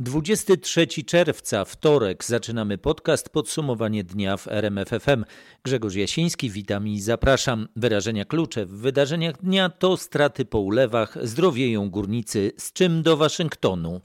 23 czerwca, wtorek, zaczynamy podcast Podsumowanie dnia w RMFFM. Grzegorz Jasiński, witam i zapraszam. Wyrażenia klucze w wydarzeniach dnia to straty po ulewach, zdrowieją górnicy, z czym do Waszyngtonu.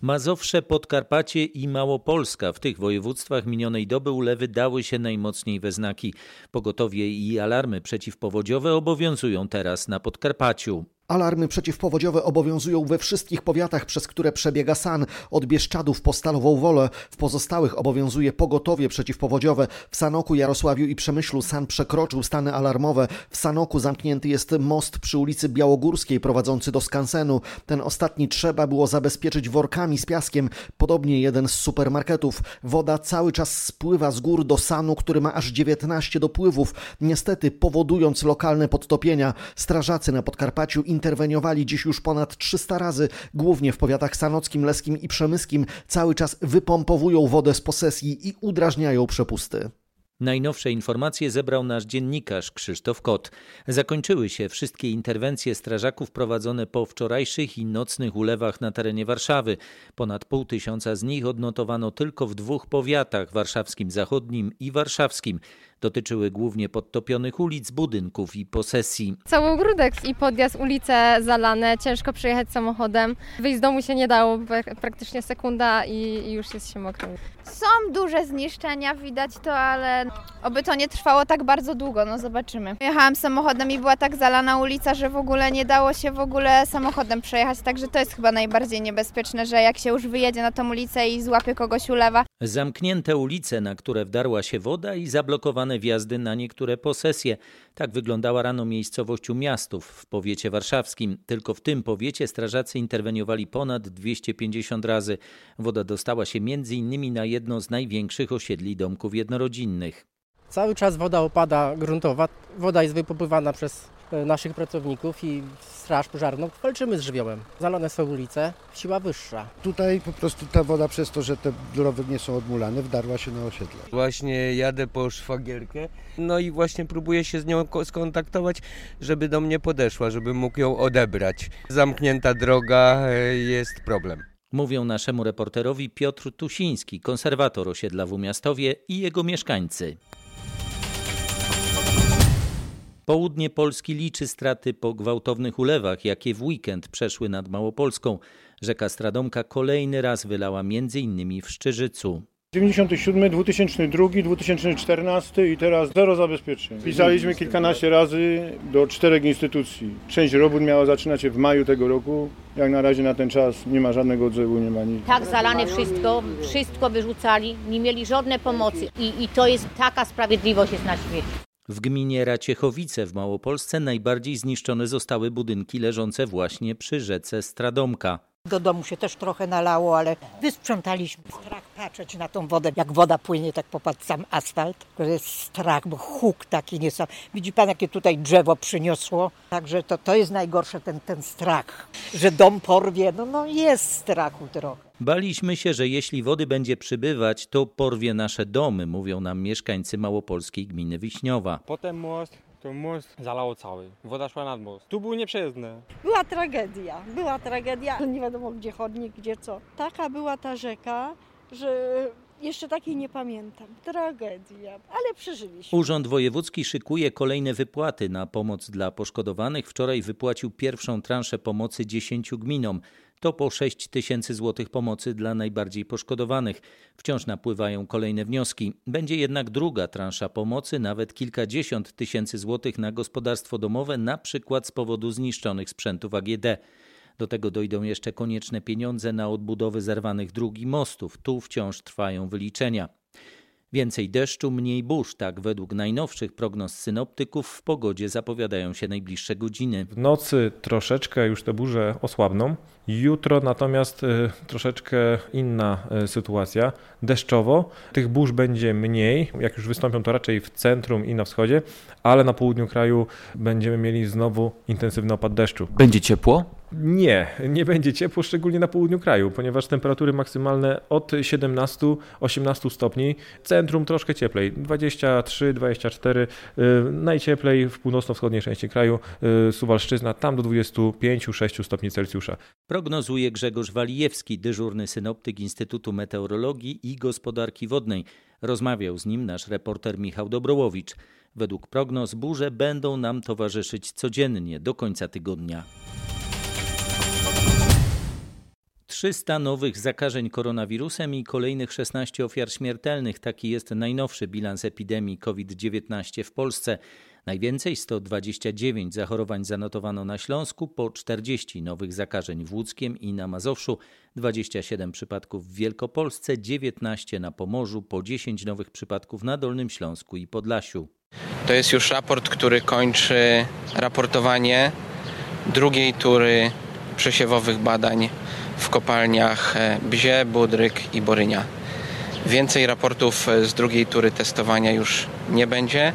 Mazowsze, Podkarpacie i Małopolska. W tych województwach minionej doby ulewy dały się najmocniej we znaki. Pogotowie i alarmy przeciwpowodziowe obowiązują teraz na Podkarpaciu. Alarmy przeciwpowodziowe obowiązują we wszystkich powiatach, przez które przebiega SAN, od Bieszczadów po Stalową Wolę. W pozostałych obowiązuje pogotowie przeciwpowodziowe. W Sanoku, Jarosławiu i Przemyślu SAN przekroczył stany alarmowe. W Sanoku zamknięty jest most przy ulicy Białogórskiej prowadzący do skansenu. Ten ostatni trzeba było zabezpieczyć workami z piaskiem. Podobnie jeden z supermarketów. Woda cały czas spływa z gór do Sanu, który ma aż 19 dopływów. Niestety powodując lokalne podtopienia. Strażacy na Podkarpaciu interweniowali dziś już ponad 300 razy, głównie w powiatach sanockim, leskim i przemyskim, cały czas wypompowują wodę z posesji i udrażniają przepusty. Najnowsze informacje zebrał nasz dziennikarz Krzysztof Kot. Zakończyły się wszystkie interwencje strażaków prowadzone po wczorajszych i nocnych ulewach na terenie Warszawy. Ponad pół tysiąca z nich odnotowano tylko w dwóch powiatach warszawskim zachodnim i warszawskim. Dotyczyły głównie podtopionych ulic, budynków i posesji. Cały ogródek i podjazd, ulice zalane, ciężko przejechać samochodem. Wyjść z domu się nie dało, praktycznie sekunda i już jest się mokrym. Są duże zniszczenia, widać to, ale oby to nie trwało tak bardzo długo, no zobaczymy. Jechałam samochodem i była tak zalana ulica, że w ogóle nie dało się w ogóle samochodem przejechać, także to jest chyba najbardziej niebezpieczne, że jak się już wyjedzie na tą ulicę i złapie kogoś ulewa. Zamknięte ulice, na które wdarła się woda i zablokowane wjazdy na niektóre posesje. Tak wyglądała rano miejscowość Miastów w powiecie warszawskim. Tylko w tym powiecie strażacy interweniowali ponad 250 razy. Woda dostała się innymi na jedno z największych osiedli domków jednorodzinnych. Cały czas woda opada gruntowa. Woda jest wypopływana przez naszych pracowników i straż pożarną. Walczymy z żywiołem. Zalane są ulice, siła wyższa. Tutaj po prostu ta woda przez to, że te drowy nie są odmulane, wdarła się na osiedle. Właśnie jadę po szwagierkę, no i właśnie próbuję się z nią skontaktować, żeby do mnie podeszła, żeby mógł ją odebrać. Zamknięta droga, e, jest problem. Mówią naszemu reporterowi Piotr Tusiński, konserwator osiedla w Umiastowie i jego mieszkańcy. Południe Polski liczy straty po gwałtownych ulewach, jakie w weekend przeszły nad Małopolską. Rzeka Stradomka kolejny raz wylała m.in. w Szczyżycu. 97, 2002, 2014 i teraz zero zabezpieczeń. Pisaliśmy kilkanaście razy do czterech instytucji. Część robót miała zaczynać się w maju tego roku. Jak na razie na ten czas nie ma żadnego odzewu, nie ma nic. Tak zalane wszystko, wszystko wyrzucali, nie mieli żadnej pomocy i, i to jest taka sprawiedliwość jest na świecie. W gminie Raciechowice w Małopolsce najbardziej zniszczone zostały budynki leżące właśnie przy rzece Stradomka. Do domu się też trochę nalało, ale wysprzątaliśmy. Strach patrzeć na tą wodę, jak woda płynie tak po sam asfalt. To jest strach, bo huk taki nie sam. Widzi pan, jakie tutaj drzewo przyniosło? Także to, to jest najgorsze, ten, ten strach, że dom porwie. No, no jest strachu trochę. Baliśmy się, że jeśli wody będzie przybywać, to porwie nasze domy, mówią nam mieszkańcy małopolskiej gminy Wiśniowa. Potem most, to most zalało cały. Woda szła nad most. Tu były nieprzejezdne. Była tragedia, była tragedia. Nie wiadomo gdzie chodnik, gdzie co. Taka była ta rzeka, że jeszcze takiej nie pamiętam. Tragedia, ale przeżyliśmy. Urząd Wojewódzki szykuje kolejne wypłaty na pomoc dla poszkodowanych. Wczoraj wypłacił pierwszą transzę pomocy 10 gminom. To po 6 tysięcy złotych pomocy dla najbardziej poszkodowanych. Wciąż napływają kolejne wnioski. Będzie jednak druga transza pomocy, nawet kilkadziesiąt tysięcy złotych na gospodarstwo domowe, na przykład z powodu zniszczonych sprzętów AGD. Do tego dojdą jeszcze konieczne pieniądze na odbudowę zerwanych dróg i mostów. Tu wciąż trwają wyliczenia. Więcej deszczu, mniej burz, tak według najnowszych prognoz synoptyków w pogodzie zapowiadają się najbliższe godziny. W nocy troszeczkę już te burze osłabną. Jutro natomiast y, troszeczkę inna y, sytuacja. Deszczowo tych burz będzie mniej. Jak już wystąpią, to raczej w centrum i na wschodzie, ale na południu kraju będziemy mieli znowu intensywny opad deszczu. Będzie ciepło? Nie, nie będzie ciepło, szczególnie na południu kraju, ponieważ temperatury maksymalne od 17-18 stopni, centrum troszkę cieplej, 23-24, najcieplej w północno-wschodniej części kraju, y, Suwalszczyzna, tam do 25-6 stopni Celsjusza. Prognozuje Grzegorz Walijewski, dyżurny synoptyk Instytutu Meteorologii i Gospodarki Wodnej. Rozmawiał z nim nasz reporter Michał Dobrołowicz. Według prognoz burze będą nam towarzyszyć codziennie do końca tygodnia. 300 nowych zakażeń koronawirusem i kolejnych 16 ofiar śmiertelnych. Taki jest najnowszy bilans epidemii COVID-19 w Polsce. Najwięcej 129 zachorowań zanotowano na Śląsku, po 40 nowych zakażeń w Łódzkiem i na Mazowszu, 27 przypadków w Wielkopolsce, 19 na Pomorzu, po 10 nowych przypadków na Dolnym Śląsku i Podlasiu. To jest już raport, który kończy raportowanie drugiej tury przesiewowych badań w kopalniach e, Bzie, Budryk i Borynia. Więcej raportów e, z drugiej tury testowania już nie będzie,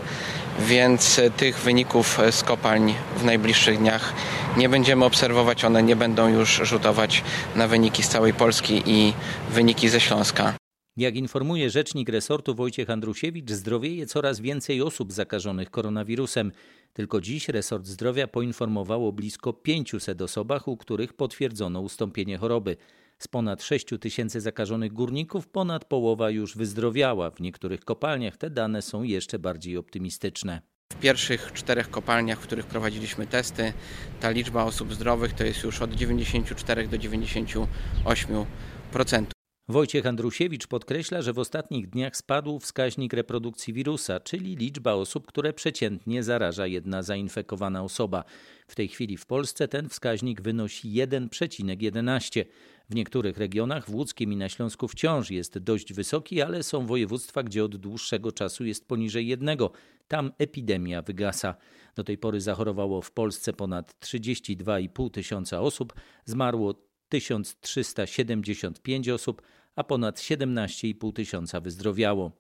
więc e, tych wyników z kopalń w najbliższych dniach nie będziemy obserwować. One nie będą już rzutować na wyniki z całej Polski i wyniki ze Śląska. Jak informuje rzecznik resortu Wojciech Andrusiewicz, zdrowieje coraz więcej osób zakażonych koronawirusem. Tylko dziś resort zdrowia poinformował o blisko 500 osobach, u których potwierdzono ustąpienie choroby. Z ponad 6 tysięcy zakażonych górników ponad połowa już wyzdrowiała. W niektórych kopalniach te dane są jeszcze bardziej optymistyczne. W pierwszych czterech kopalniach, w których prowadziliśmy testy, ta liczba osób zdrowych to jest już od 94 do 98%. Wojciech Andrusiewicz podkreśla, że w ostatnich dniach spadł wskaźnik reprodukcji wirusa, czyli liczba osób, które przeciętnie zaraża jedna zainfekowana osoba. W tej chwili w Polsce ten wskaźnik wynosi 1,11. W niektórych regionach, w Łódzkim i na Śląsku wciąż jest dość wysoki, ale są województwa, gdzie od dłuższego czasu jest poniżej jednego. Tam epidemia wygasa. Do tej pory zachorowało w Polsce ponad 32,5 tysiąca osób, zmarło 1375 osób, a ponad 17,5 tysiąca wyzdrowiało.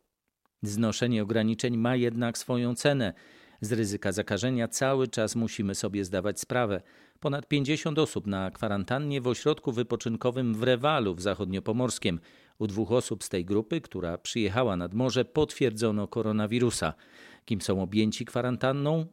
Znoszenie ograniczeń ma jednak swoją cenę. Z ryzyka zakażenia cały czas musimy sobie zdawać sprawę. Ponad 50 osób na kwarantannie w ośrodku wypoczynkowym w Rewalu w zachodniopomorskiem. U dwóch osób z tej grupy, która przyjechała nad morze, potwierdzono koronawirusa. Kim są objęci kwarantanną?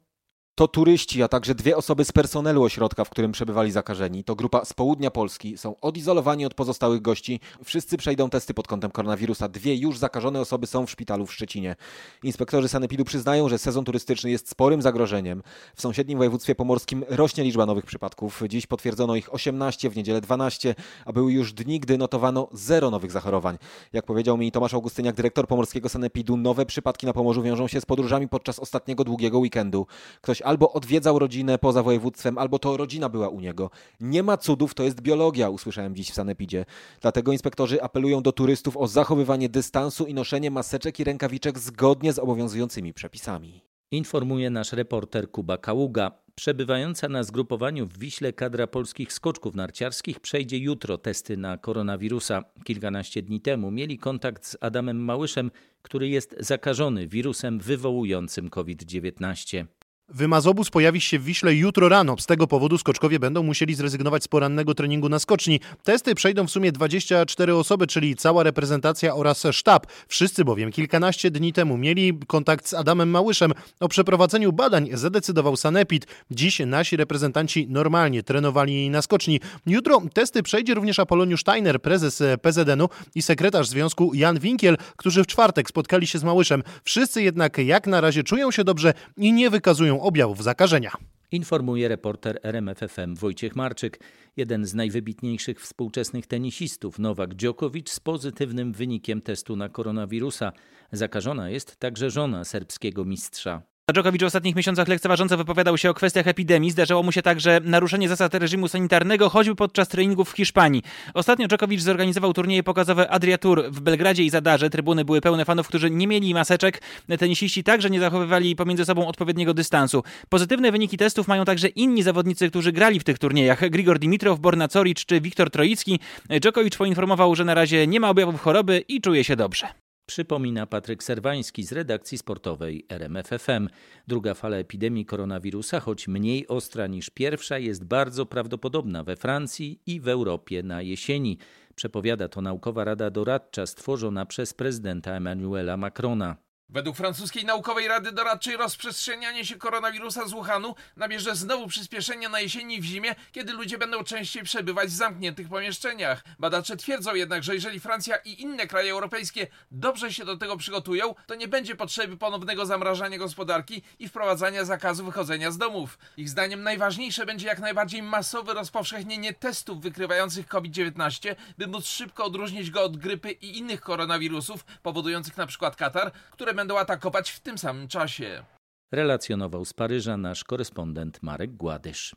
To turyści, a także dwie osoby z personelu ośrodka, w którym przebywali zakażeni. To grupa z południa Polski. Są odizolowani od pozostałych gości. Wszyscy przejdą testy pod kątem koronawirusa. Dwie już zakażone osoby są w szpitalu w Szczecinie. Inspektorzy sanepidu przyznają, że sezon turystyczny jest sporym zagrożeniem. W sąsiednim województwie pomorskim rośnie liczba nowych przypadków. Dziś potwierdzono ich 18, w niedzielę 12, a były już dni, gdy notowano zero nowych zachorowań. Jak powiedział mi Tomasz Augustyniak, dyrektor pomorskiego sanepidu, nowe przypadki na Pomorzu wiążą się z podróżami podczas ostatniego długiego weekendu. Ktoś albo odwiedzał rodzinę poza województwem, albo to rodzina była u niego. Nie ma cudów, to jest biologia, usłyszałem dziś w Sanepidzie. Dlatego inspektorzy apelują do turystów o zachowywanie dystansu i noszenie maseczek i rękawiczek zgodnie z obowiązującymi przepisami. Informuje nasz reporter Kuba Kaługa. Przebywająca na zgrupowaniu w Wiśle kadra polskich skoczków narciarskich przejdzie jutro testy na koronawirusa. Kilkanaście dni temu mieli kontakt z Adamem Małyszem, który jest zakażony wirusem wywołującym COVID-19. Wymazobus pojawi się w Wiśle jutro rano. Z tego powodu skoczkowie będą musieli zrezygnować z porannego treningu na skoczni. Testy przejdą w sumie 24 osoby, czyli cała reprezentacja oraz sztab. Wszyscy bowiem kilkanaście dni temu mieli kontakt z Adamem Małyszem. O przeprowadzeniu badań zadecydował Sanepid. Dziś nasi reprezentanci normalnie trenowali na skoczni. Jutro testy przejdzie również Apoloniusz Steiner, prezes PZN-u i sekretarz związku Jan Winkiel, którzy w czwartek spotkali się z Małyszem. Wszyscy jednak jak na razie czują się dobrze i nie wykazują objawów zakażenia. Informuje reporter RMFFM Wojciech Marczyk, jeden z najwybitniejszych współczesnych tenisistów, Nowak Djokovic, z pozytywnym wynikiem testu na koronawirusa. Zakażona jest także żona serbskiego mistrza. Djokovic w ostatnich miesiącach lekceważąco wypowiadał się o kwestiach epidemii. Zdarzało mu się także naruszenie zasad reżimu sanitarnego, choćby podczas treningów w Hiszpanii. Ostatnio Djokovic zorganizował turnieje pokazowe Adria Tour w Belgradzie i Zadarze. Trybuny były pełne fanów, którzy nie mieli maseczek. Tenisiści także nie zachowywali pomiędzy sobą odpowiedniego dystansu. Pozytywne wyniki testów mają także inni zawodnicy, którzy grali w tych turniejach. Grigor Dimitrow, Borna Coric czy Wiktor Troicki. Djokovic poinformował, że na razie nie ma objawów choroby i czuje się dobrze. Przypomina Patryk Serwański z redakcji sportowej RMFFM. Druga fala epidemii koronawirusa, choć mniej ostra niż pierwsza, jest bardzo prawdopodobna we Francji i w Europie na jesieni. Przepowiada to naukowa rada doradcza stworzona przez prezydenta Emmanuela Macrona. Według francuskiej naukowej rady doradczej rozprzestrzenianie się koronawirusa z Wuhanu nabierze znowu przyspieszenia na jesieni i w zimie, kiedy ludzie będą częściej przebywać w zamkniętych pomieszczeniach. Badacze twierdzą jednak, że jeżeli Francja i inne kraje europejskie dobrze się do tego przygotują, to nie będzie potrzeby ponownego zamrażania gospodarki i wprowadzania zakazu wychodzenia z domów. Ich zdaniem najważniejsze będzie jak najbardziej masowe rozpowszechnienie testów wykrywających COVID-19, by móc szybko odróżnić go od grypy i innych koronawirusów powodujących np. katar, które będą atakować w tym samym czasie. Relacjonował z Paryża nasz korespondent Marek Gładysz.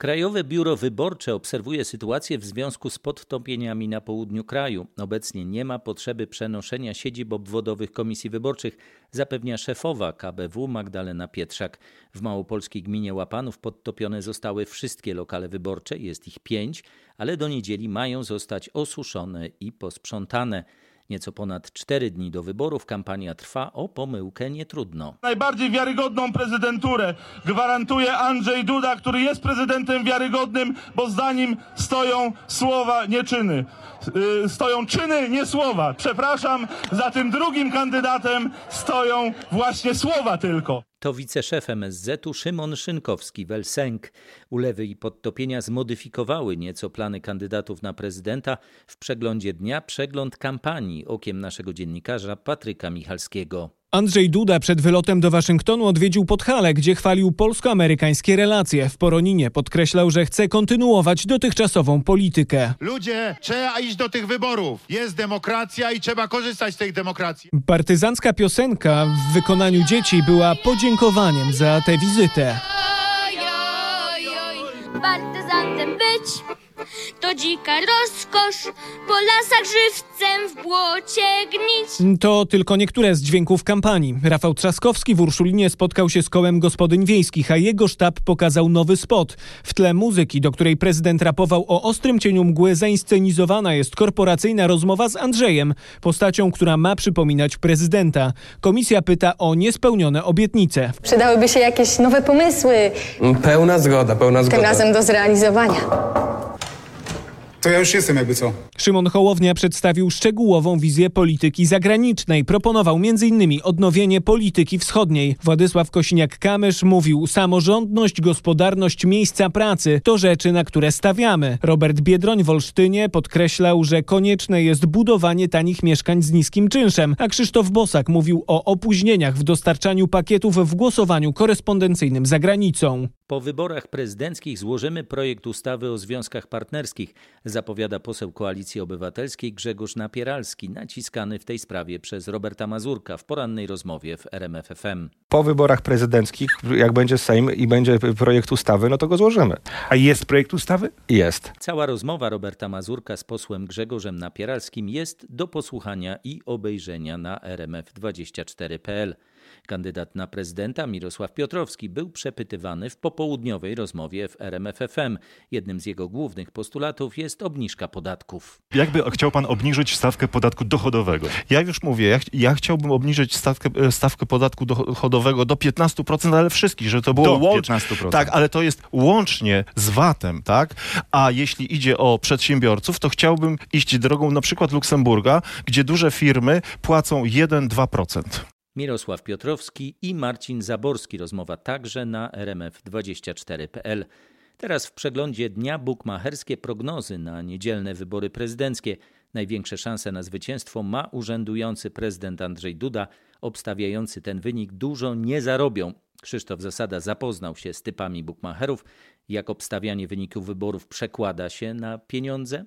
Krajowe Biuro Wyborcze obserwuje sytuację w związku z podtopieniami na południu kraju. Obecnie nie ma potrzeby przenoszenia siedzib obwodowych komisji wyborczych, zapewnia szefowa KBW Magdalena Pietrzak. W małopolskiej gminie Łapanów podtopione zostały wszystkie lokale wyborcze, jest ich pięć, ale do niedzieli mają zostać osuszone i posprzątane. Nieco ponad cztery dni do wyborów kampania trwa, o pomyłkę nie trudno. Najbardziej wiarygodną prezydenturę gwarantuje Andrzej Duda, który jest prezydentem wiarygodnym, bo za nim stoją słowa, nie czyny. Yy, stoją czyny, nie słowa. Przepraszam, za tym drugim kandydatem stoją właśnie słowa tylko. To wiceszef MSZ-u Szymon Szynkowski. Welsenk. Ulewy i podtopienia zmodyfikowały nieco plany kandydatów na prezydenta. W przeglądzie dnia przegląd kampanii okiem naszego dziennikarza Patryka Michalskiego. Andrzej Duda przed wylotem do Waszyngtonu odwiedził Podhale, gdzie chwalił polsko-amerykańskie relacje. W Poroninie podkreślał, że chce kontynuować dotychczasową politykę. Ludzie, trzeba iść do tych wyborów. Jest demokracja i trzeba korzystać z tej demokracji. Partyzancka piosenka w wykonaniu dzieci była podziękowaniem za tę wizytę. Partyzantem być to dzika rozkosz, po lasach żywcem w błocie gnić. To tylko niektóre z dźwięków kampanii. Rafał Trzaskowski w Urszulinie spotkał się z kołem gospodyń wiejskich, a jego sztab pokazał nowy spot. W tle muzyki, do której prezydent rapował o ostrym cieniu mgły, zainscenizowana jest korporacyjna rozmowa z Andrzejem, postacią, która ma przypominać prezydenta. Komisja pyta o niespełnione obietnice. Przydałyby się jakieś nowe pomysły. Pełna zgoda, pełna zgoda. Tym razem do zrealizowania. To ja już jestem jakby co. Szymon Hołownia przedstawił szczegółową wizję polityki zagranicznej. Proponował m.in. odnowienie polityki wschodniej. Władysław Kosiniak-Kamysz mówił, samorządność, gospodarność, miejsca pracy to rzeczy, na które stawiamy. Robert Biedroń w Olsztynie podkreślał, że konieczne jest budowanie tanich mieszkań z niskim czynszem, a Krzysztof Bosak mówił o opóźnieniach w dostarczaniu pakietów w głosowaniu korespondencyjnym za granicą. Po wyborach prezydenckich złożymy projekt ustawy o związkach partnerskich, zapowiada poseł Koalicji Obywatelskiej Grzegorz Napieralski, naciskany w tej sprawie przez Roberta Mazurka w porannej rozmowie w RMFFM. Po wyborach prezydenckich, jak będzie Sejm i będzie projekt ustawy, no to go złożymy. A jest projekt ustawy? Jest. Cała rozmowa Roberta Mazurka z posłem Grzegorzem Napieralskim jest do posłuchania i obejrzenia na rmf24.pl. Kandydat na prezydenta Mirosław Piotrowski był przepytywany w popołudniowej rozmowie w RMFFM. Jednym z jego głównych postulatów jest obniżka podatków. Jakby chciał pan obniżyć stawkę podatku dochodowego? Ja już mówię, ja, ja chciałbym obniżyć stawkę, e, stawkę podatku dochodowego do 15%, ale wszystkich, że to było do łącznie. 15%. Tak, ale to jest łącznie z VAT-em, tak? A jeśli idzie o przedsiębiorców, to chciałbym iść drogą na przykład Luksemburga, gdzie duże firmy płacą 1-2%. Mirosław Piotrowski i Marcin Zaborski. Rozmowa także na rmf24.pl. Teraz w przeglądzie dnia bukmacherskie prognozy na niedzielne wybory prezydenckie. Największe szanse na zwycięstwo ma urzędujący prezydent Andrzej Duda. Obstawiający ten wynik dużo nie zarobią. Krzysztof Zasada zapoznał się z typami bukmacherów. Jak obstawianie wyników wyborów przekłada się na pieniądze?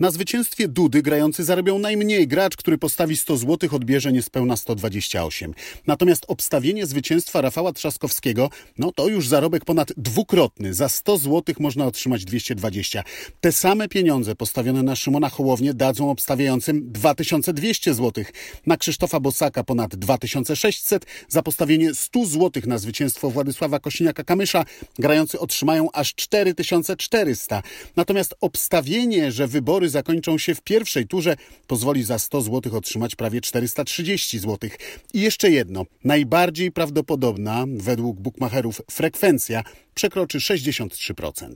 Na zwycięstwie Dudy grający zarobią najmniej. Gracz, który postawi 100 zł odbierze niespełna 128. Natomiast obstawienie zwycięstwa Rafała Trzaskowskiego, no to już zarobek ponad dwukrotny. Za 100 zł można otrzymać 220. Te same pieniądze postawione na Szymona Hołownię dadzą obstawiającym 2200 zł. Na Krzysztofa Bosaka ponad 2600. Za postawienie 100 zł na zwycięstwo Władysława Kosiniaka-Kamysza grający otrzymają aż 4400. Natomiast obstawienie, że wybory zakończą się w pierwszej turze, pozwoli za 100 zł otrzymać prawie 430 zł. I jeszcze jedno. Najbardziej prawdopodobna, według bukmacherów, frekwencja przekroczy 63%.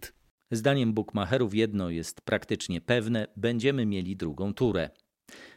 Zdaniem bukmacherów jedno jest praktycznie pewne: będziemy mieli drugą turę.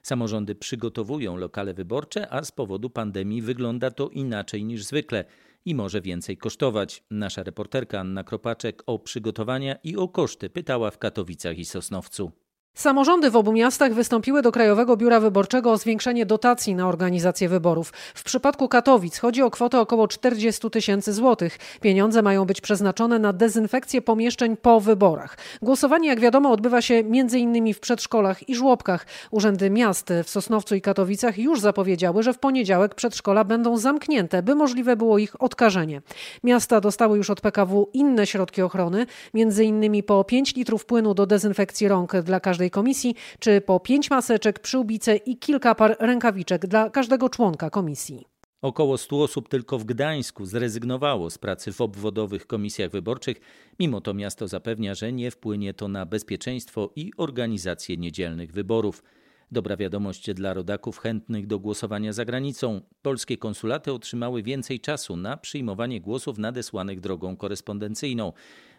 Samorządy przygotowują lokale wyborcze, a z powodu pandemii wygląda to inaczej niż zwykle i może więcej kosztować. Nasza reporterka Anna Kropaczek o przygotowania i o koszty pytała w Katowicach i Sosnowcu. Samorządy w obu miastach wystąpiły do Krajowego Biura Wyborczego o zwiększenie dotacji na organizację wyborów. W przypadku Katowic chodzi o kwotę około 40 tysięcy złotych. Pieniądze mają być przeznaczone na dezynfekcję pomieszczeń po wyborach. Głosowanie, jak wiadomo, odbywa się m.in. w przedszkolach i żłobkach. Urzędy miast w Sosnowcu i Katowicach już zapowiedziały, że w poniedziałek przedszkola będą zamknięte, by możliwe było ich odkażenie. Miasta dostały już od PKW inne środki ochrony, m.in. po 5 litrów płynu do dezynfekcji rąk dla każdej każdej komisji, czy po pięć maseczek, przyłbice i kilka par rękawiczek dla każdego członka komisji. Około 100 osób tylko w Gdańsku zrezygnowało z pracy w obwodowych komisjach wyborczych. Mimo to miasto zapewnia, że nie wpłynie to na bezpieczeństwo i organizację niedzielnych wyborów. Dobra wiadomość dla rodaków chętnych do głosowania za granicą. Polskie konsulaty otrzymały więcej czasu na przyjmowanie głosów nadesłanych drogą korespondencyjną.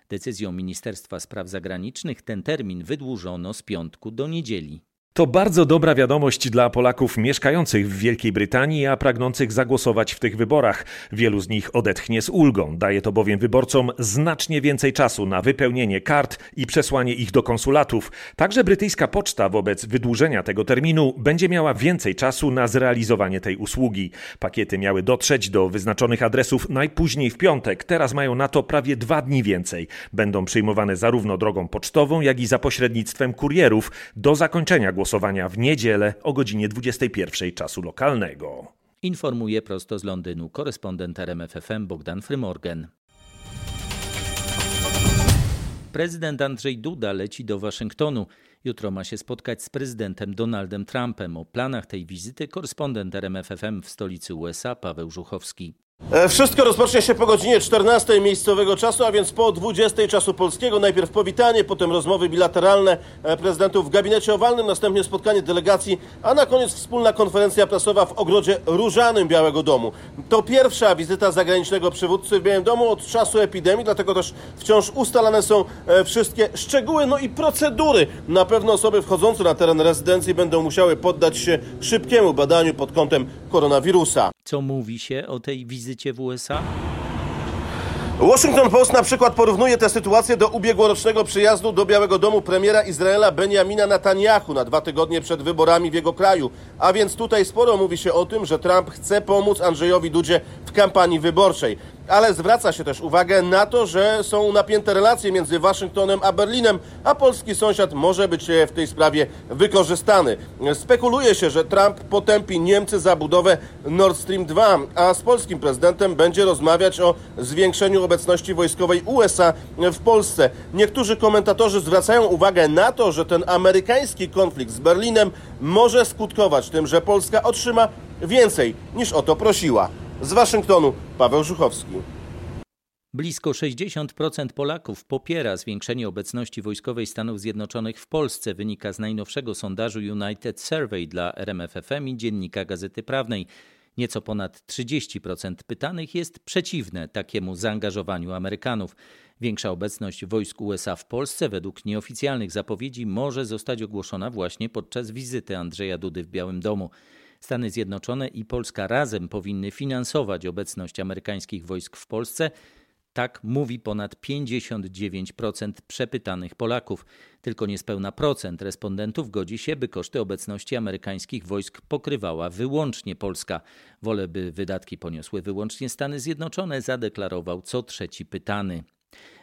Decyzją Ministerstwa Spraw Zagranicznych ten termin wydłużono z piątku do niedzieli. To bardzo dobra wiadomość dla Polaków mieszkających w Wielkiej Brytanii, a pragnących zagłosować w tych wyborach. Wielu z nich odetchnie z ulgą. Daje to bowiem wyborcom znacznie więcej czasu na wypełnienie kart i przesłanie ich do konsulatów. Także brytyjska poczta wobec wydłużenia tego terminu będzie miała więcej czasu na zrealizowanie tej usługi. Pakiety miały dotrzeć do wyznaczonych adresów najpóźniej w piątek. Teraz mają na to prawie dwa dni więcej. Będą przyjmowane zarówno drogą pocztową, jak i za pośrednictwem kurierów do zakończenia głosowania głosowania w niedzielę o godzinie 21 czasu lokalnego. Informuje prosto z Londynu korespondent RMFFM Bogdan Frymorgan. Prezydent Andrzej Duda leci do Waszyngtonu. Jutro ma się spotkać z prezydentem Donaldem Trumpem. O planach tej wizyty korespondent RMFFM w stolicy USA Paweł Żuchowski. E, wszystko rozpocznie się po godzinie 14 miejscowego czasu, a więc po 20 czasu polskiego. Najpierw powitanie, potem rozmowy bilateralne e, prezydentów w gabinecie owalnym, następnie spotkanie delegacji, a na koniec wspólna konferencja prasowa w ogrodzie różanym Białego Domu. To pierwsza wizyta zagranicznego przywódcy w Białym Domu od czasu epidemii, dlatego też wciąż ustalane są e, wszystkie szczegóły, no i procedury. Na pewno osoby wchodzące na teren rezydencji będą musiały poddać się szybkiemu badaniu pod kątem koronawirusa. Co mówi się o tej wizycie w USA? Washington Post na przykład porównuje tę sytuację do ubiegłorocznego przyjazdu do Białego Domu premiera Izraela Benjamina Netanyahu na dwa tygodnie przed wyborami w jego kraju. A więc tutaj sporo mówi się o tym, że Trump chce pomóc Andrzejowi Dudzie w kampanii wyborczej ale zwraca się też uwagę na to, że są napięte relacje między Waszyngtonem a Berlinem, a polski sąsiad może być w tej sprawie wykorzystany. Spekuluje się, że Trump potępi Niemcy za budowę Nord Stream 2, a z polskim prezydentem będzie rozmawiać o zwiększeniu obecności wojskowej USA w Polsce. Niektórzy komentatorzy zwracają uwagę na to, że ten amerykański konflikt z Berlinem może skutkować tym, że Polska otrzyma więcej niż o to prosiła. Z Waszyngtonu Paweł Żuchowski. Blisko 60% Polaków popiera zwiększenie obecności wojskowej Stanów Zjednoczonych w Polsce, wynika z najnowszego sondażu United Survey dla RMFFM i Dziennika Gazety Prawnej. Nieco ponad 30% pytanych jest przeciwne takiemu zaangażowaniu Amerykanów. Większa obecność wojsk USA w Polsce według nieoficjalnych zapowiedzi może zostać ogłoszona właśnie podczas wizyty Andrzeja Dudy w Białym Domu. Stany Zjednoczone i Polska razem powinny finansować obecność amerykańskich wojsk w Polsce. Tak mówi ponad 59% przepytanych Polaków. Tylko niespełna procent respondentów godzi się, by koszty obecności amerykańskich wojsk pokrywała wyłącznie Polska. Wolę, by wydatki poniosły wyłącznie Stany Zjednoczone, zadeklarował co trzeci pytany.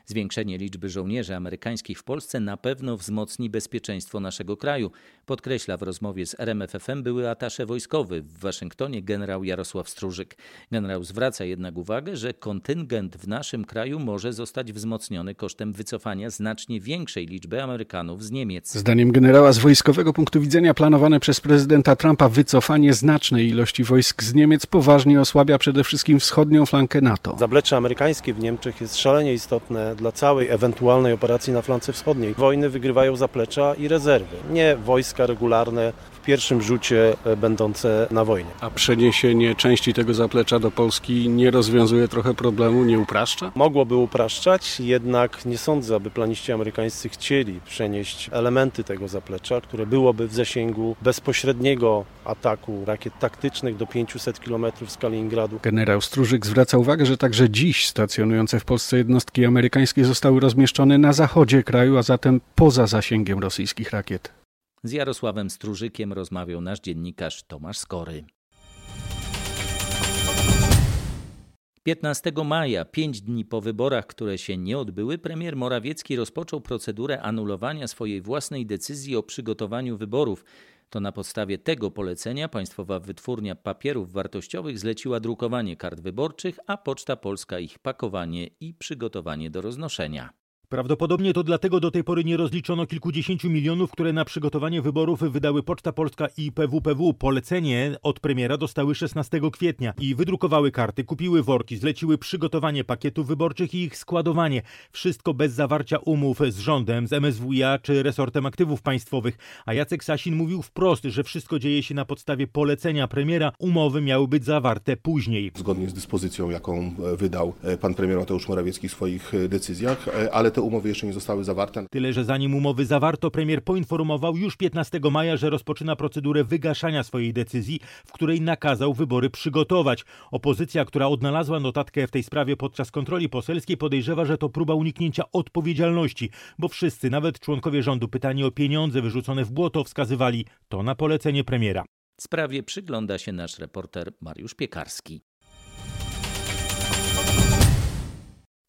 Zwiększenie liczby żołnierzy amerykańskich w Polsce na pewno wzmocni bezpieczeństwo naszego kraju, podkreśla w rozmowie z RMFFM były atasze wojskowy w Waszyngtonie generał Jarosław Strużyk. Generał zwraca jednak uwagę, że kontyngent w naszym kraju może zostać wzmocniony kosztem wycofania znacznie większej liczby Amerykanów z Niemiec. Zdaniem generała z wojskowego punktu widzenia planowane przez prezydenta Trumpa wycofanie znacznej ilości wojsk z Niemiec poważnie osłabia przede wszystkim wschodnią flankę NATO. Zaplecze amerykańskie w Niemczech jest szalenie istotne dla całej ewentualnej operacji na flance wschodniej. Wojny wygrywają zaplecza i rezerwy, nie wojska regularne pierwszym rzucie e, będące na wojnie. A przeniesienie części tego zaplecza do Polski nie rozwiązuje trochę problemu, nie upraszcza? Mogłoby upraszczać, jednak nie sądzę, aby planiści amerykańscy chcieli przenieść elementy tego zaplecza, które byłoby w zasięgu bezpośredniego ataku rakiet taktycznych do 500 km z Kaliningradu. Generał Strużyk zwraca uwagę, że także dziś stacjonujące w Polsce jednostki amerykańskie zostały rozmieszczone na zachodzie kraju, a zatem poza zasięgiem rosyjskich rakiet. Z Jarosławem Strużykiem rozmawiał nasz dziennikarz Tomasz Skory. 15 maja, pięć dni po wyborach, które się nie odbyły, premier Morawiecki rozpoczął procedurę anulowania swojej własnej decyzji o przygotowaniu wyborów. To na podstawie tego polecenia Państwowa Wytwórnia Papierów Wartościowych zleciła drukowanie kart wyborczych, a Poczta Polska ich pakowanie i przygotowanie do roznoszenia. Prawdopodobnie to dlatego do tej pory nie rozliczono kilkudziesięciu milionów, które na przygotowanie wyborów wydały Poczta Polska i PWPW. Polecenie od premiera dostały 16 kwietnia i wydrukowały karty, kupiły worki, zleciły przygotowanie pakietów wyborczych i ich składowanie. Wszystko bez zawarcia umów z rządem, z MSWiA czy resortem aktywów państwowych. A Jacek Sasin mówił wprost, że wszystko dzieje się na podstawie polecenia premiera. Umowy miały być zawarte później. Zgodnie z dyspozycją, jaką wydał pan premier Mateusz Morawiecki w swoich decyzjach, ale te umowy jeszcze nie zostały zawarte. Tyle, że zanim umowy zawarto, premier poinformował już 15 maja, że rozpoczyna procedurę wygaszania swojej decyzji, w której nakazał wybory przygotować. Opozycja, która odnalazła notatkę w tej sprawie podczas kontroli poselskiej, podejrzewa, że to próba uniknięcia odpowiedzialności, bo wszyscy, nawet członkowie rządu, pytani o pieniądze wyrzucone w błoto, wskazywali to na polecenie premiera. Sprawie przygląda się nasz reporter Mariusz Piekarski.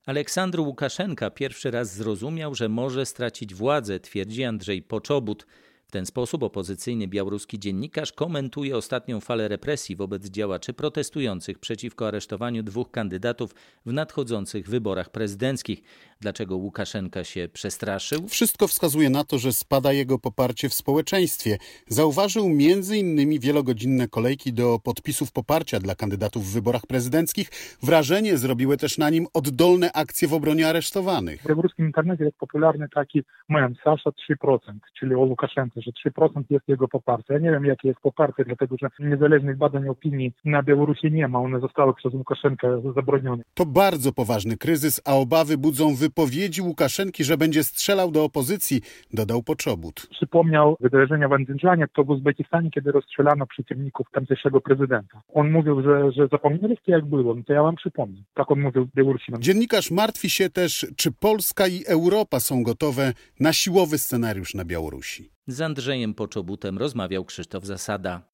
Aleksandr Łukaszenka pierwszy raz zrozumiał, że może stracić władzę, twierdzi Andrzej Poczobut. W ten sposób opozycyjny białoruski dziennikarz komentuje ostatnią falę represji wobec działaczy protestujących przeciwko aresztowaniu dwóch kandydatów w nadchodzących wyborach prezydenckich. Dlaczego Łukaszenka się przestraszył? Wszystko wskazuje na to, że spada jego poparcie w społeczeństwie. Zauważył m.in. wielogodzinne kolejki do podpisów poparcia dla kandydatów w wyborach prezydenckich. Wrażenie zrobiły też na nim oddolne akcje w obronie aresztowanych. W białoruskim internecie jest popularny taki mem Sasza 3%, czyli o Łukaszence, że 3% jest jego poparcie. Ja nie wiem, jakie jest poparcie, dlatego że niezależnych badań opinii na Białorusi nie ma. One zostały przez Łukaszenkę zabronione. To bardzo poważny kryzys, a obawy budzą wypowiedzi Łukaszenki, że będzie strzelał do opozycji, dodał Poczobut. Przypomniał wydarzenia w Andzydżanie, to w Uzbekistanie, kiedy rozstrzelano przeciwników tamtejszego prezydenta. On mówił, że, że zapomnieliście jak było, no to ja wam przypomnę. Tak on mówił Białorusinom. Dziennikarz martwi się też, czy Polska i Europa są gotowe na siłowy scenariusz na Białorusi. Z Andrzejem Poczobutem rozmawiał Krzysztof Zasada.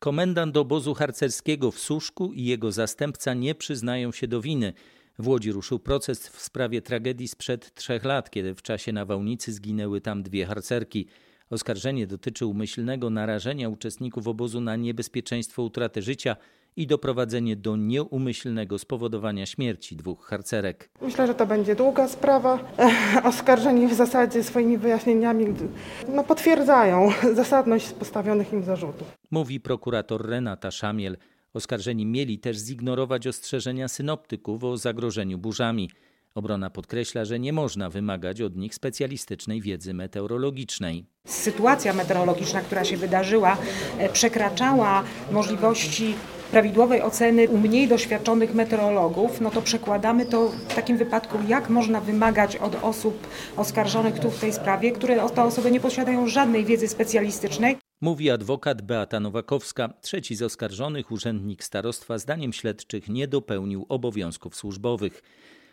Komendant obozu harcerskiego w Suszku i jego zastępca nie przyznają się do winy. W Łodzi ruszył proces w sprawie tragedii sprzed trzech lat, kiedy w czasie nawałnicy zginęły tam dwie harcerki. Oskarżenie dotyczy umyślnego narażenia uczestników obozu na niebezpieczeństwo utraty życia i doprowadzenie do nieumyślnego spowodowania śmierci dwóch harcerek. Myślę, że to będzie długa sprawa. Oskarżeni w zasadzie swoimi wyjaśnieniami no, potwierdzają zasadność postawionych im zarzutów. Mówi prokurator Renata Szamiel. Oskarżeni mieli też zignorować ostrzeżenia synoptyków o zagrożeniu burzami. Obrona podkreśla, że nie można wymagać od nich specjalistycznej wiedzy meteorologicznej. Sytuacja meteorologiczna, która się wydarzyła, przekraczała możliwości prawidłowej oceny u mniej doświadczonych meteorologów, no to przekładamy to w takim wypadku, jak można wymagać od osób oskarżonych tu w tej sprawie, które te osoby nie posiadają żadnej wiedzy specjalistycznej. Mówi adwokat Beata Nowakowska. Trzeci z oskarżonych, urzędnik starostwa, zdaniem śledczych nie dopełnił obowiązków służbowych.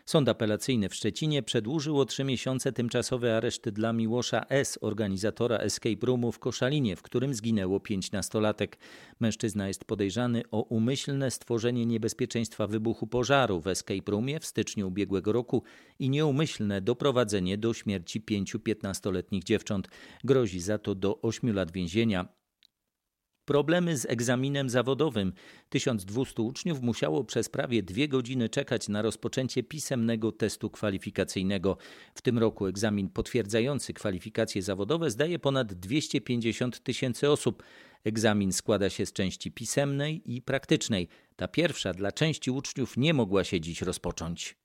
Sąd apelacyjny w Szczecinie przedłużył o trzy miesiące tymczasowy areszt dla Miłosza S., organizatora escape roomu w Koszalinie, w którym zginęło pięć nastolatek. Mężczyzna jest podejrzany o umyślne stworzenie niebezpieczeństwa wybuchu pożaru w escape roomie w styczniu ubiegłego roku i nieumyślne doprowadzenie do śmierci pięciu piętnastoletnich dziewcząt. Grozi za to do ośmiu lat więzienia. Problemy z egzaminem zawodowym. 1200 uczniów musiało przez prawie dwie godziny czekać na rozpoczęcie pisemnego testu kwalifikacyjnego. W tym roku egzamin potwierdzający kwalifikacje zawodowe zdaje ponad 250 tysięcy osób. Egzamin składa się z części pisemnej i praktycznej. Ta pierwsza dla części uczniów nie mogła się dziś rozpocząć.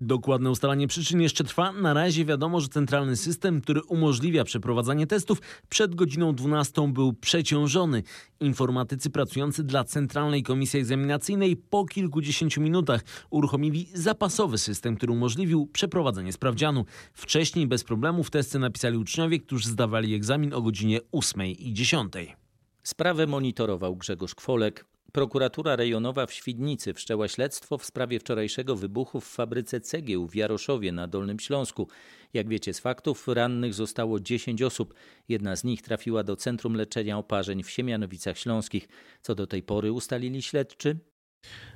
Dokładne ustalanie przyczyn jeszcze trwa. Na razie wiadomo, że centralny system, który umożliwia przeprowadzanie testów przed godziną 12 był przeciążony. Informatycy pracujący dla Centralnej Komisji Egzaminacyjnej po kilkudziesięciu minutach uruchomili zapasowy system, który umożliwił przeprowadzenie sprawdzianu. Wcześniej bez problemów testy napisali uczniowie, którzy zdawali egzamin o godzinie 8 i 10. Sprawę monitorował Grzegorz Kwolek. Prokuratura rejonowa w Świdnicy wszczęła śledztwo w sprawie wczorajszego wybuchu w fabryce cegieł w Jaroszowie na Dolnym Śląsku. Jak wiecie z faktów, rannych zostało 10 osób. Jedna z nich trafiła do Centrum Leczenia Oparzeń w Siemianowicach Śląskich. Co do tej pory ustalili śledczy?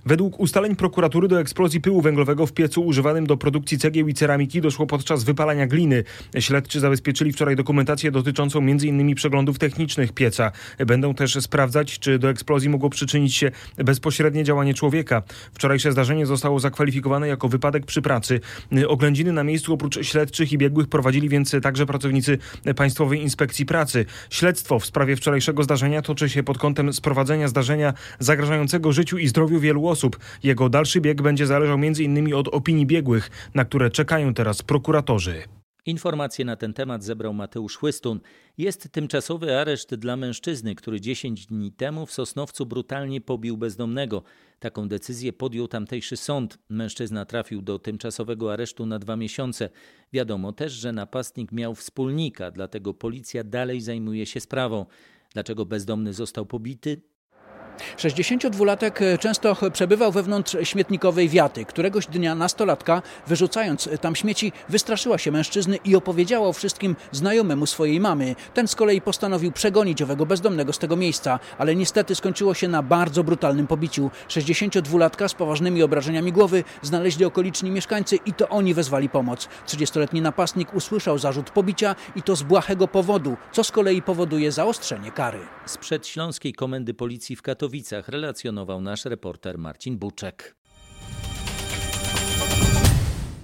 Według ustaleń prokuratury do eksplozji pyłu węglowego w piecu używanym do produkcji cegieł i ceramiki doszło podczas wypalania gliny. Śledczy zabezpieczyli wczoraj dokumentację dotyczącą m.in. przeglądów technicznych pieca. Będą też sprawdzać, czy do eksplozji mogło przyczynić się bezpośrednie działanie człowieka. Wczorajsze zdarzenie zostało zakwalifikowane jako wypadek przy pracy. Oględziny na miejscu oprócz śledczych i biegłych prowadzili więc także pracownicy Państwowej Inspekcji Pracy. Śledztwo w sprawie wczorajszego zdarzenia toczy się pod kątem sprowadzenia zdarzenia zagrażającego życiu i zdrowiu wielu osób. Jego dalszy bieg będzie zależał m.in. od opinii biegłych, na które czekają teraz prokuratorzy. Informacje na ten temat zebrał Mateusz Łystun. Jest tymczasowy areszt dla mężczyzny, który 10 dni temu w Sosnowcu brutalnie pobił bezdomnego. Taką decyzję podjął tamtejszy sąd. Mężczyzna trafił do tymczasowego aresztu na dwa miesiące. Wiadomo też, że napastnik miał wspólnika, dlatego policja dalej zajmuje się sprawą. Dlaczego bezdomny został pobity? 62-latek często przebywał wewnątrz śmietnikowej wiaty. Któregoś dnia nastolatka, wyrzucając tam śmieci, wystraszyła się mężczyzny i opowiedziała o wszystkim znajomemu swojej mamy. Ten z kolei postanowił przegonić owego bezdomnego z tego miejsca, ale niestety skończyło się na bardzo brutalnym pobiciu. 62-latka z poważnymi obrażeniami głowy znaleźli okoliczni mieszkańcy i to oni wezwali pomoc. 30-letni napastnik usłyszał zarzut pobicia i to z błahego powodu, co z kolei powoduje zaostrzenie kary. Sprzed Śląskiej Komendy Policji w Katowicach Katowicach relacjonował nasz reporter Marcin Buczek.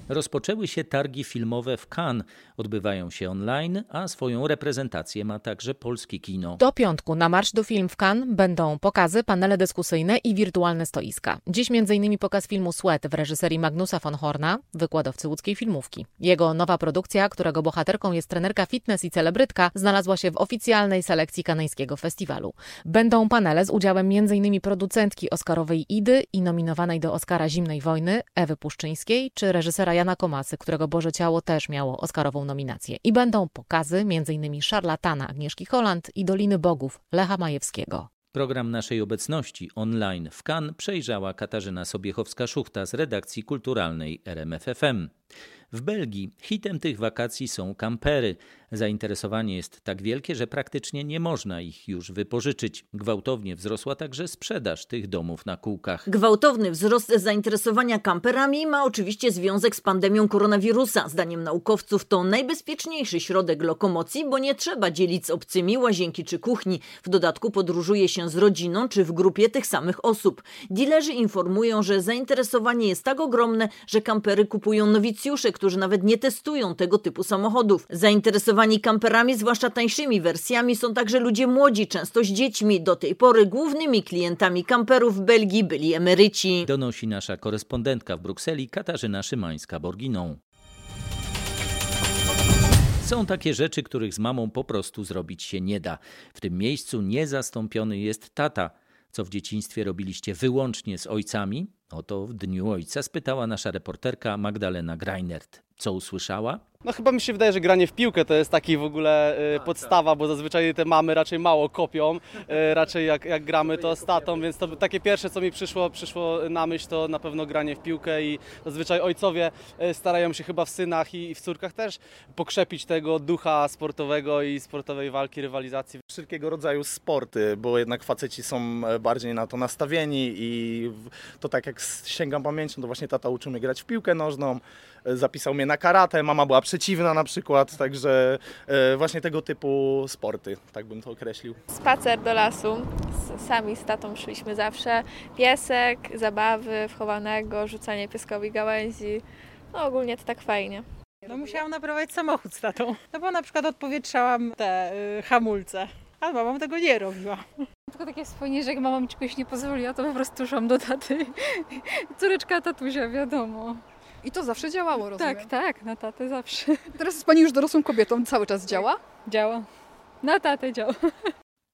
Rozpoczęły się targi filmowe w Cannes. Odbywają się online, a swoją reprezentację ma także polskie kino. Do piątku na Marsz do Film w Cannes będą pokazy, panele dyskusyjne i wirtualne stoiska. Dziś m.in. pokaz filmu Sweat w reżyserii Magnusa von Horna, wykładowcy łódzkiej filmówki. Jego nowa produkcja, którego bohaterką jest trenerka fitness i celebrytka, znalazła się w oficjalnej selekcji kanańskiego festiwalu. Będą panele z udziałem m.in. producentki oscarowej Idy i nominowanej do Oscara Zimnej Wojny Ewy Puszczyńskiej, czy reżysera Jana Komasy, którego Boże Ciało też miało Oscarową nominację. I będą pokazy m.in. Szarlatana Agnieszki Holland i Doliny Bogów Lecha Majewskiego. Program naszej obecności online w Cannes przejrzała Katarzyna Sobiechowska-Szuchta z redakcji kulturalnej RMFFM. W Belgii hitem tych wakacji są kampery. Zainteresowanie jest tak wielkie, że praktycznie nie można ich już wypożyczyć. Gwałtownie wzrosła także sprzedaż tych domów na kółkach. Gwałtowny wzrost zainteresowania kamperami ma oczywiście związek z pandemią koronawirusa. Zdaniem naukowców to najbezpieczniejszy środek lokomocji, bo nie trzeba dzielić z obcymi łazienki czy kuchni. W dodatku podróżuje się z rodziną czy w grupie tych samych osób. Dilerzy informują, że zainteresowanie jest tak ogromne, że kampery kupują nowicjusze, którzy nawet nie testują tego typu samochodów. Zainteresowani kamperami, zwłaszcza tańszymi wersjami, są także ludzie młodzi, często z dziećmi. Do tej pory głównymi klientami kamperów w Belgii byli emeryci. Donosi nasza korespondentka w Brukseli Katarzyna Szymańska-Borginą. Są takie rzeczy, których z mamą po prostu zrobić się nie da. W tym miejscu niezastąpiony jest tata. Co w dzieciństwie robiliście wyłącznie z ojcami? O to w Dniu Ojca spytała nasza reporterka Magdalena Greinert. Co usłyszała? No chyba mi się wydaje, że granie w piłkę to jest taki w ogóle y, podstawa, bo zazwyczaj te mamy raczej mało kopią, y, raczej jak, jak gramy to z tatą, więc to takie pierwsze co mi przyszło, przyszło na myśl to na pewno granie w piłkę i zazwyczaj ojcowie y, starają się chyba w synach i, i w córkach też pokrzepić tego ducha sportowego i sportowej walki, rywalizacji. Wszelkiego rodzaju sporty, bo jednak faceci są bardziej na to nastawieni i to tak jak sięgam pamięcią, to właśnie tata uczył mnie grać w piłkę nożną, zapisał mnie na karate, mama była przeciwna na przykład, także e, właśnie tego typu sporty, tak bym to określił. Spacer do lasu, sami z tatą szliśmy zawsze, piesek, zabawy, wchowanego, rzucanie pieskowi gałęzi, no ogólnie to tak fajnie. No musiałam naprawiać samochód z tatą, no bo na przykład odpowietrzałam te y, hamulce. A mama tego nie robiła. Tylko takie wspomnienie, że jak mama mi czegoś nie pozwoliła, to po prostu szłam do taty. Córeczka tatusia, wiadomo. I to zawsze działało, rozumiem? Tak, tak, na tatę zawsze. Teraz jest Pani już dorosłą kobietą, cały czas działa? Działa. Na tatę działa.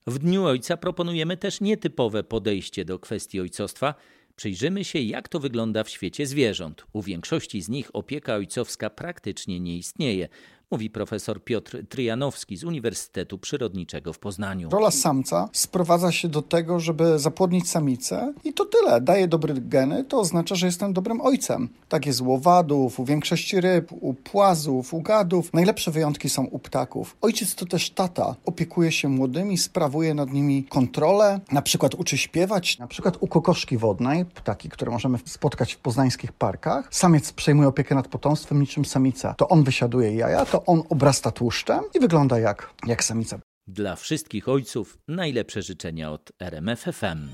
W Dniu Ojca proponujemy też nietypowe podejście do kwestii ojcostwa. Przyjrzymy się, jak to wygląda w świecie zwierząt. U większości z nich opieka ojcowska praktycznie nie istnieje mówi profesor Piotr Tryjanowski z Uniwersytetu Przyrodniczego w Poznaniu. Rola samca sprowadza się do tego, żeby zapłodnić samicę i to tyle. Daje dobre geny, to oznacza, że jestem dobrym ojcem. Tak jest u owadów, u większości ryb, u płazów, u gadów. Najlepsze wyjątki są u ptaków. Ojciec to też tata. Opiekuje się młodymi, sprawuje nad nimi kontrolę, na przykład uczy śpiewać. Na przykład u kokoszki wodnej, ptaki, które możemy spotkać w poznańskich parkach, samiec przejmuje opiekę nad potomstwem niczym samica. To on wysiaduje jaja, on obrasta tłuszczem i wygląda jak, jak samica. Dla wszystkich ojców najlepsze życzenia od RMFFM.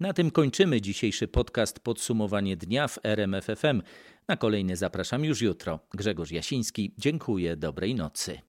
Na tym kończymy dzisiejszy podcast Podsumowanie dnia w RMFFM. Na kolejny zapraszam już jutro. Grzegorz Jasiński, dziękuję, dobrej nocy.